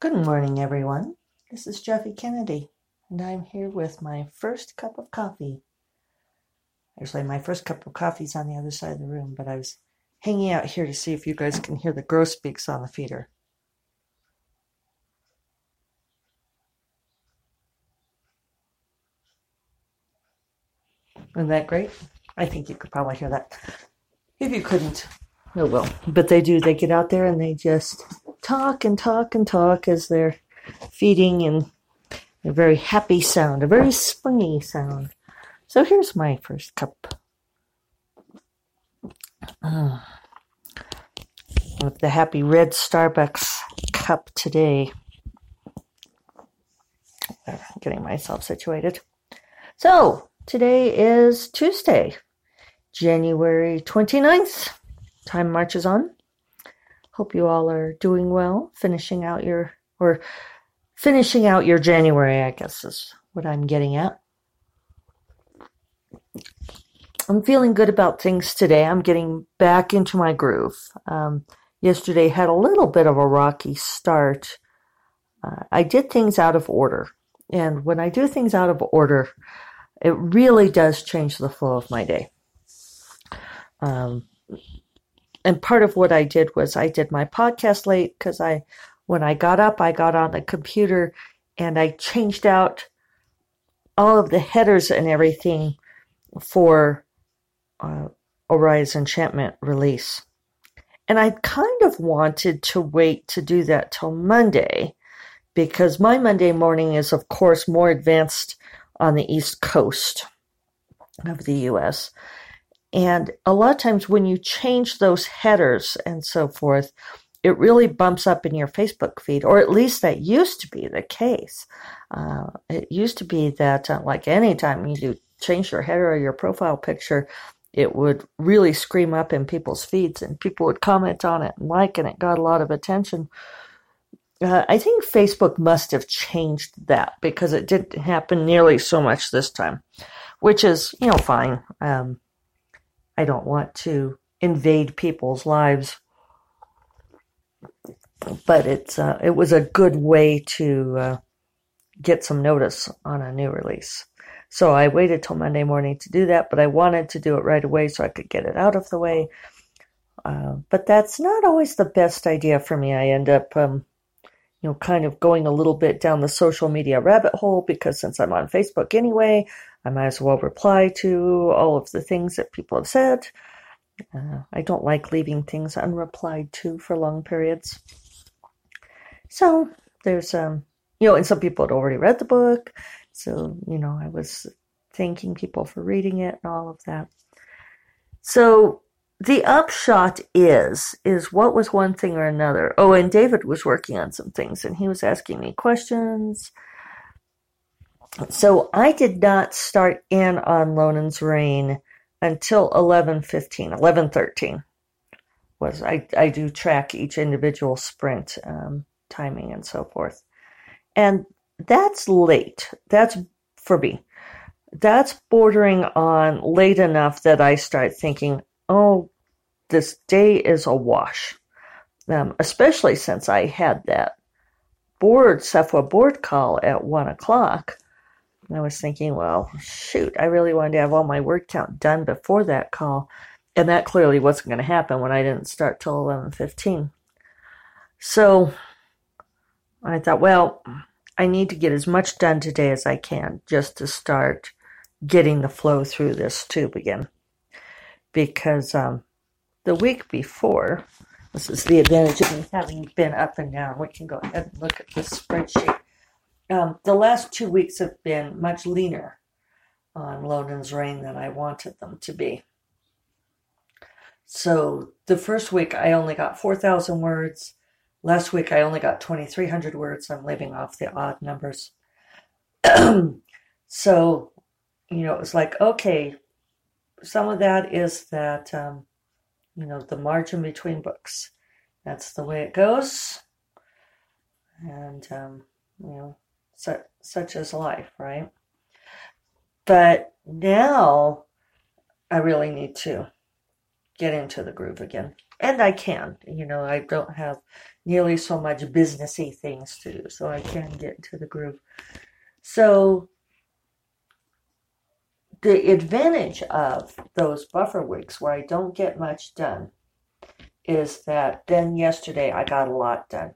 Good morning, everyone. This is Jeffe Kennedy, and I'm here with my first cup of coffee. Actually, my first cup of coffee is on the other side of the room, but I was hanging out here to see if you guys can hear the grosbeaks on the feeder. Isn't that great? I think you could probably hear that. If you couldn't, oh well. But they do. They get out there and they just talk and talk and talk as they're feeding and a very happy sound, a very springy sound. So here's my first cup uh, the happy red Starbucks cup today. I'm Getting myself situated. So today is Tuesday, January 29th. Time marches on. Hope you all are doing well, finishing out your, or finishing out your January, I guess is what I'm getting at. I'm feeling good about things today. I'm getting back into my groove. Um, yesterday had a little bit of a rocky start. Uh, I did things out of order. And when I do things out of order, it really does change the flow of my day. Um, and part of what I did was I did my podcast late because I, when I got up, I got on the computer and I changed out all of the headers and everything for uh, Oria's Enchantment release. And I kind of wanted to wait to do that till Monday because my Monday morning is, of course, more advanced on the East Coast of the US. And a lot of times when you change those headers and so forth, it really bumps up in your Facebook feed, or at least that used to be the case. Uh, it used to be that, uh, like anytime you do change your header or your profile picture, it would really scream up in people's feeds and people would comment on it and like, and it got a lot of attention. Uh, I think Facebook must have changed that because it didn't happen nearly so much this time, which is, you know, fine. Um, I don't want to invade people's lives. But it's uh, it was a good way to uh, get some notice on a new release. So I waited till Monday morning to do that, but I wanted to do it right away so I could get it out of the way. Uh, but that's not always the best idea for me. I end up, um, you know, kind of going a little bit down the social media rabbit hole because since I'm on Facebook anyway, I might as well reply to all of the things that people have said. Uh, I don't like leaving things unreplied to for long periods. So there's, um, you know, and some people had already read the book. So, you know, I was thanking people for reading it and all of that. So the upshot is, is what was one thing or another? Oh, and David was working on some things and he was asking me questions so I did not start in on Lonen's Reign until 11:15, 11:13 was I I do track each individual sprint um, timing and so forth, and that's late. That's for me. That's bordering on late enough that I start thinking, oh, this day is a wash. Um, especially since I had that board SFWA board call at one o'clock and I was thinking, well, shoot, I really wanted to have all my word count done before that call. And that clearly wasn't going to happen when I didn't start till 11:15. So I thought, well, I need to get as much done today as I can just to start getting the flow through this tube again. Because um, the week before, this is the advantage of me having been up and down. We can go ahead and look at this spreadsheet um, the last two weeks have been much leaner on Lonen's Reign than I wanted them to be. So the first week I only got 4,000 words. Last week I only got 2,300 words. I'm leaving off the odd numbers. so, you know, it was like, okay, some of that is that, um, you know, the margin between books. That's the way it goes. And, um, you know, such, such as life, right? But now I really need to get into the groove again. And I can, you know, I don't have nearly so much businessy things to do, so I can get into the groove. So the advantage of those buffer weeks where I don't get much done is that then yesterday I got a lot done.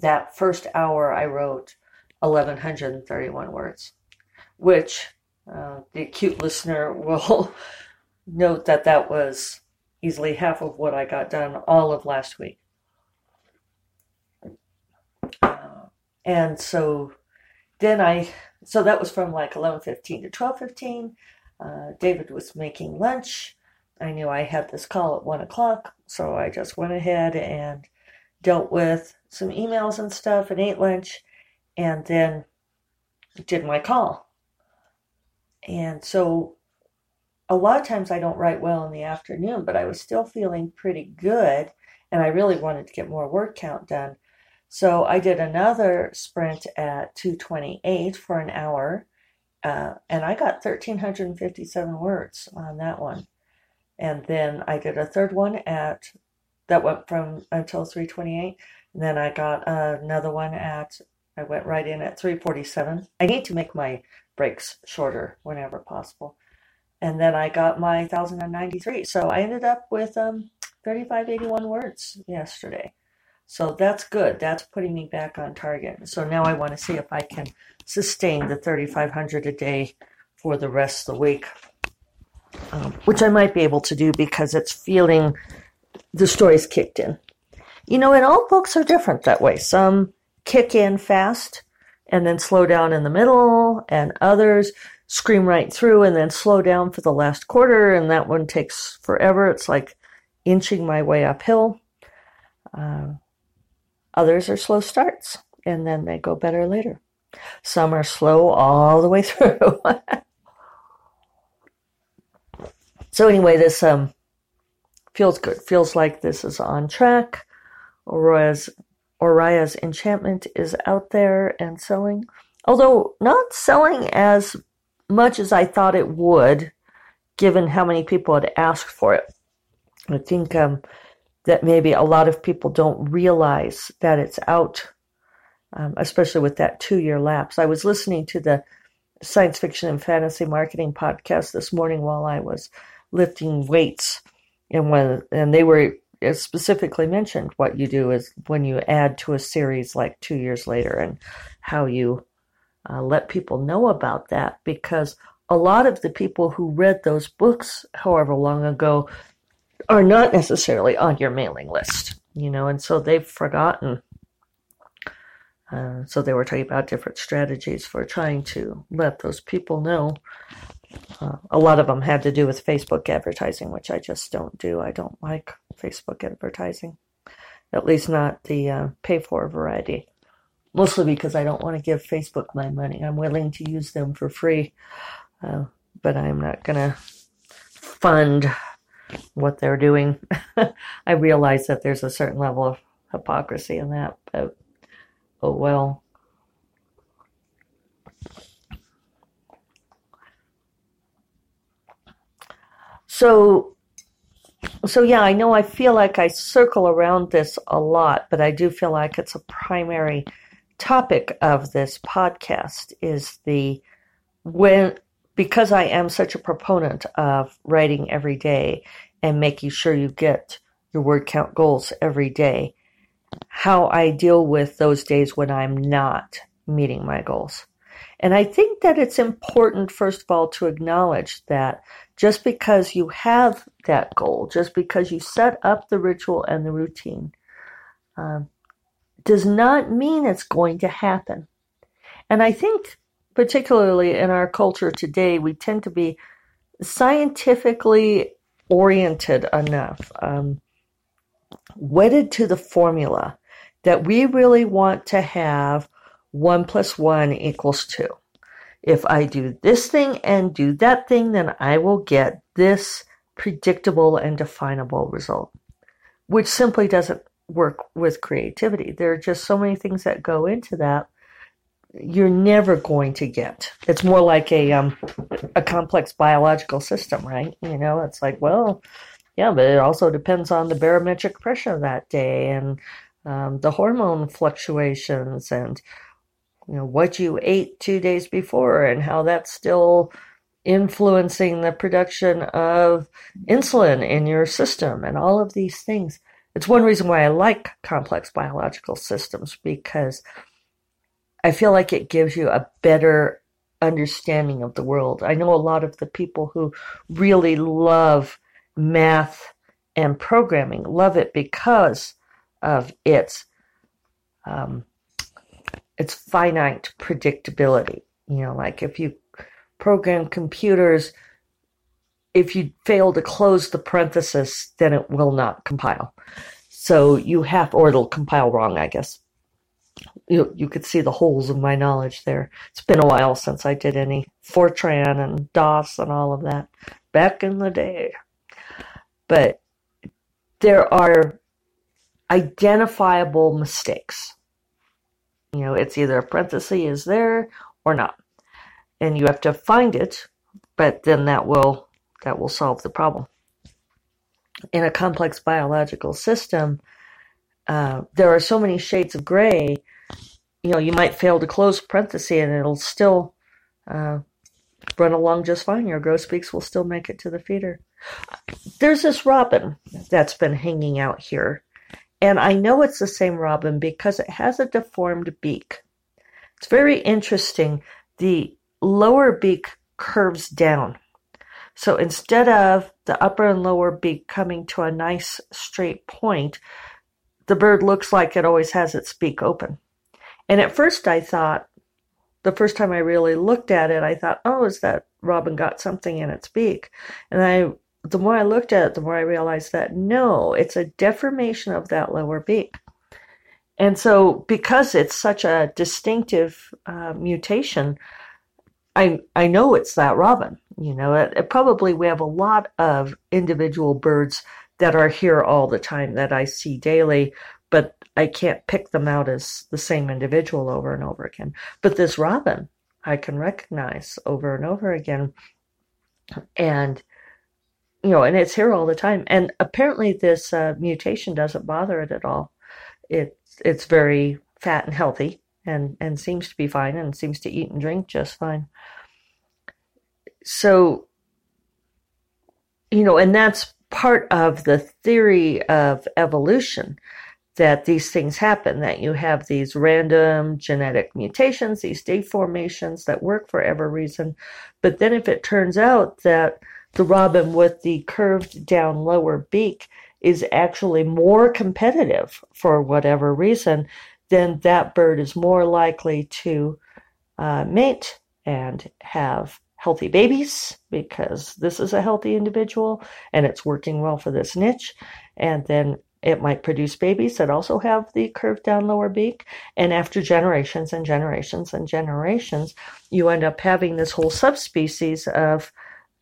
That first hour I wrote 1131 words, which uh, the acute listener will note that that was easily half of what I got done all of last week. Uh, and so then I, so that was from like 11:15 to 12:15. Uh, David was making lunch. I knew I had this call at one o'clock, so I just went ahead and dealt with some emails and stuff and ate lunch, and then did my call. And so a lot of times I don't write well in the afternoon, but I was still feeling pretty good and I really wanted to get more work count done. So I did another sprint at 228 for an hour uh, and I got 1,357 words on that one. And then I did a third one at that went from until 328. And then I got another one at I went right in at 347. I need to make my breaks shorter whenever possible and then I got my 1093. So I ended up with um, 3581 words yesterday. So that's good. That's putting me back on target. So now I want to see if I can sustain the 3500 a day for the rest of the week, um, which I might be able to do because it's feeling the story's kicked in. You know, and all books are different that way. Some kick in fast and then slow down in the middle, and others scream right through and then slow down for the last quarter, and that one takes forever. It's like inching my way uphill. Uh, others are slow starts, and then they go better later. Some are slow all the way through. so anyway, this um, feels good. Feels like this is on track. Oria's, Oria's enchantment is out there and selling, although not selling as much as I thought it would, given how many people had asked for it. I think um, that maybe a lot of people don't realize that it's out, um, especially with that two year lapse. I was listening to the science fiction and fantasy marketing podcast this morning while I was lifting weights, and when and they were specifically mentioned what you do is when you add to a series like two years later and how you uh, let people know about that because a lot of the people who read those books, however long ago, are not necessarily on your mailing list, you know, and so they've forgotten. Uh, so they were talking about different strategies for trying to let those people know. Uh, a lot of them had to do with Facebook advertising, which I just don't do. I don't like Facebook advertising, at least not the uh, pay for variety mostly because I don't want to give Facebook my money. I'm willing to use them for free, uh, but I'm not going to fund what they're doing. I realize that there's a certain level of hypocrisy in that, but oh well. So so yeah, I know I feel like I circle around this a lot, but I do feel like it's a primary topic of this podcast is the when because I am such a proponent of writing every day and making sure you get your word count goals every day, how I deal with those days when I'm not meeting my goals. And I think that it's important, first of all, to acknowledge that just because you have that goal, just because you set up the ritual and the routine, um, does not mean it's going to happen. And I think, particularly in our culture today, we tend to be scientifically oriented enough, um, wedded to the formula that we really want to have one plus one equals two. If I do this thing and do that thing, then I will get this predictable and definable result, which simply doesn't work with creativity. There are just so many things that go into that. You're never going to get. It's more like a um, a complex biological system, right? You know, it's like, well, Yeah, but it also depends on the barometric pressure that day and um, the hormone fluctuations and you know what you ate two days before and how that's still influencing the production of insulin in your system and all of these things. It's one reason why I like complex biological systems because I feel like it gives you a better understanding of the world. I know a lot of the people who really love math and programming love it because of its um, its finite predictability. You know, like if you program computers, if you fail to close the parenthesis, then it will not compile. So you have, or it'll compile wrong, I guess you you could see the holes of my knowledge there. It's been a while since I did any Fortran and DOS and all of that back in the day. But there are identifiable mistakes. You know, it's either a parenthesis is there or not. And you have to find it, but then that will that will solve the problem. In a complex biological system, uh, there are so many shades of gray. You know, you might fail to close parenthesis and it'll still uh, run along just fine. Your grosbeaks beaks will still make it to the feeder. There's this robin that's been hanging out here, and I know it's the same robin because it has a deformed beak. It's very interesting. The lower beak curves down. So instead of the upper and lower beak coming to a nice straight point, the bird looks like it always has its beak open. And at first I thought, the first time I really looked at it, I thought, oh, is that robin got something in its beak? And I, the more I looked at it, the more I realized that no, it's a deformation of that lower beak. And so, because it's such a distinctive uh, mutation, I I know it's that robin. You know, it, it probably we have a lot of individual birds that are here all the time that I see daily, I can't pick them out as the same individual over and over again. But this robin, I can recognize over and over again. And, you know, and it's here all the time. And apparently, this uh, mutation doesn't bother it at all. It, it's very fat and healthy and, and seems to be fine and seems to eat and drink just fine. So, you know, and that's part of the theory of evolution that these things happen, that you have these random genetic mutations, these deformations that work for every reason. But then if it turns out that the robin with the curved down lower beak is actually more competitive for whatever reason, then that bird is more likely to uh, mate and have healthy babies because this is a healthy individual and it's working well for this niche. And then it might produce babies that also have the curved down lower beak. And after generations and generations and generations, you end up having this whole subspecies of,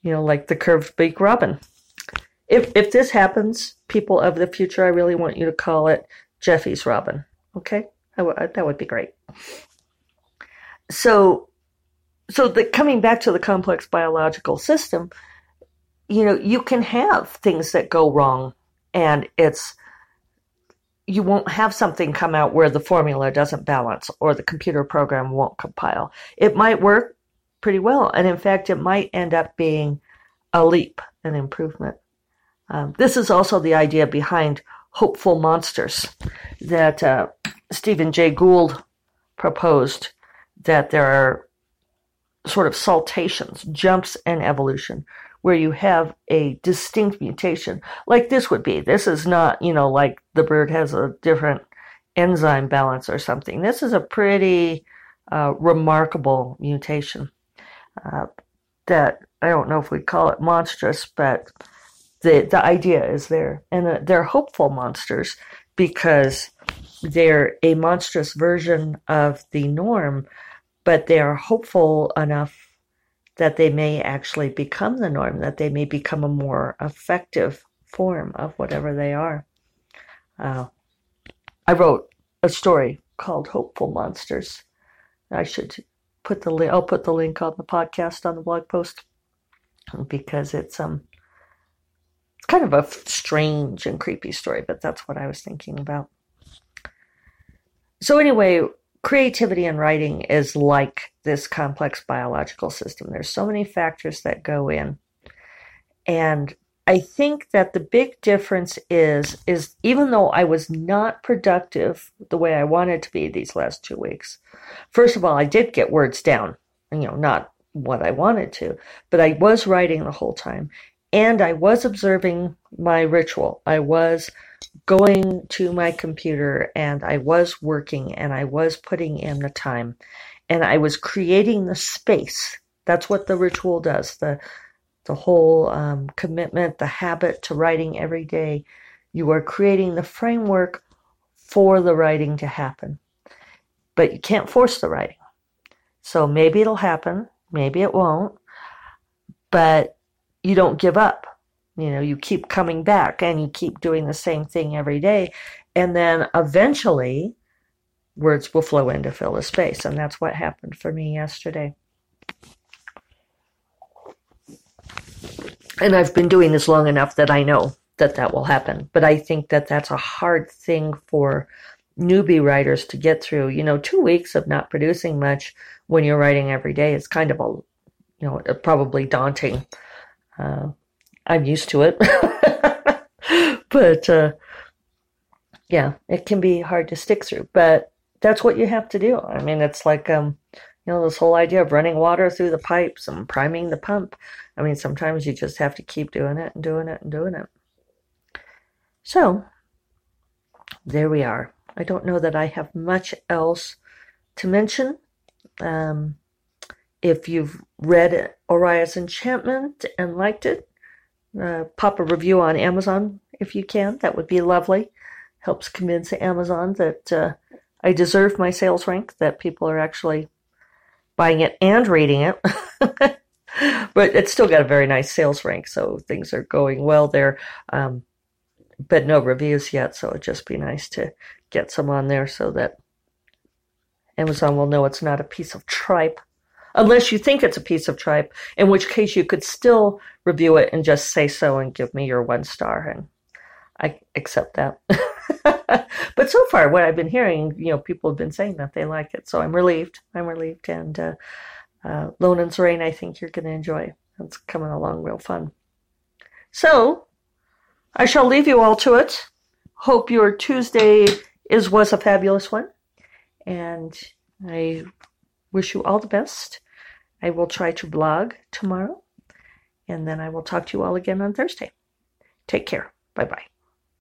you know, like the curved beak robin. If, if this happens, people of the future, I really want you to call it Jeffe's robin. Okay? that would be great. So so the coming back to the complex biological system, you know, you can have things that go wrong and it's you won't have something come out where the formula doesn't balance or the computer program won't compile. It might work pretty well, and in fact, it might end up being a leap, an improvement. Um, this is also the idea behind hopeful monsters that uh, Stephen Jay Gould proposed that there are sort of saltations, jumps in evolution, where you have a distinct mutation, like this would be. This is not, you know, like the bird has a different enzyme balance or something. This is a pretty uh, remarkable mutation uh, that I don't know if we call it monstrous, but the the idea is there, and uh, they're hopeful monsters because they're a monstrous version of the norm but they are hopeful enough that they may actually become the norm, that they may become a more effective form of whatever they are. Uh, I wrote a story called Hopeful Monsters. I should put the link. I'll put the link on the podcast on the blog post because it's um It's kind of a strange and creepy story, but that's what I was thinking about. So, anyway, creativity in writing is like this complex biological system. There's so many factors that go in. And I think that the big difference is is even though I was not productive the way I wanted to be these last two weeks, first of all, I did get words down, you know, not what I wanted to, but I was writing the whole time and I was observing my ritual. I was going to my computer and I was working and I was putting in the time and I was creating the space. That's what the ritual does. The the whole um, commitment, the habit to writing every day. You are creating the framework for the writing to happen. But you can't force the writing. So maybe it'll happen, maybe it won't, but you don't give up. You know, you keep coming back and you keep doing the same thing every day. And then eventually, words will flow in to fill the space. And that's what happened for me yesterday. and I've been doing this long enough that I know that that will happen. But I think that that's a hard thing for newbie writers to get through. You know, two weeks of not producing much when you're writing every day is kind of a, you know, probably daunting. Uh, I'm used to it, but uh, yeah, it can be hard to stick through. But that's what you have to do. I mean, it's like um, you know, this whole idea of running water through the pipes and priming the pump. I mean, sometimes you just have to keep doing it and doing it and doing it. So, there we are. I don't know that I have much else to mention. Um, if you've read Oria's Enchantment and liked it, uh, pop a review on Amazon if you can. That would be lovely. Helps convince Amazon that uh, I deserve my sales rank, that people are actually buying it and reading it. but it's still got a very nice sales rank, so things are going well there. Um, but no reviews yet, so it'd just be nice to get some on there so that Amazon will know it's not a piece of tripe. Unless you think it's a piece of tripe, in which case you could still review it and just say so and give me your one star, and I accept that. but so far, what I've been hearing, you know, people have been saying that they like it. So I'm relieved. I'm relieved. And uh, uh, Lonen's Reign, I think you're going to enjoy. It's coming along real fun. So I shall leave you all to it. Hope your Tuesday is was a fabulous one. And I wish you all the best. I will try to blog tomorrow. And then I will talk to you all again on Thursday. Take care. Bye bye.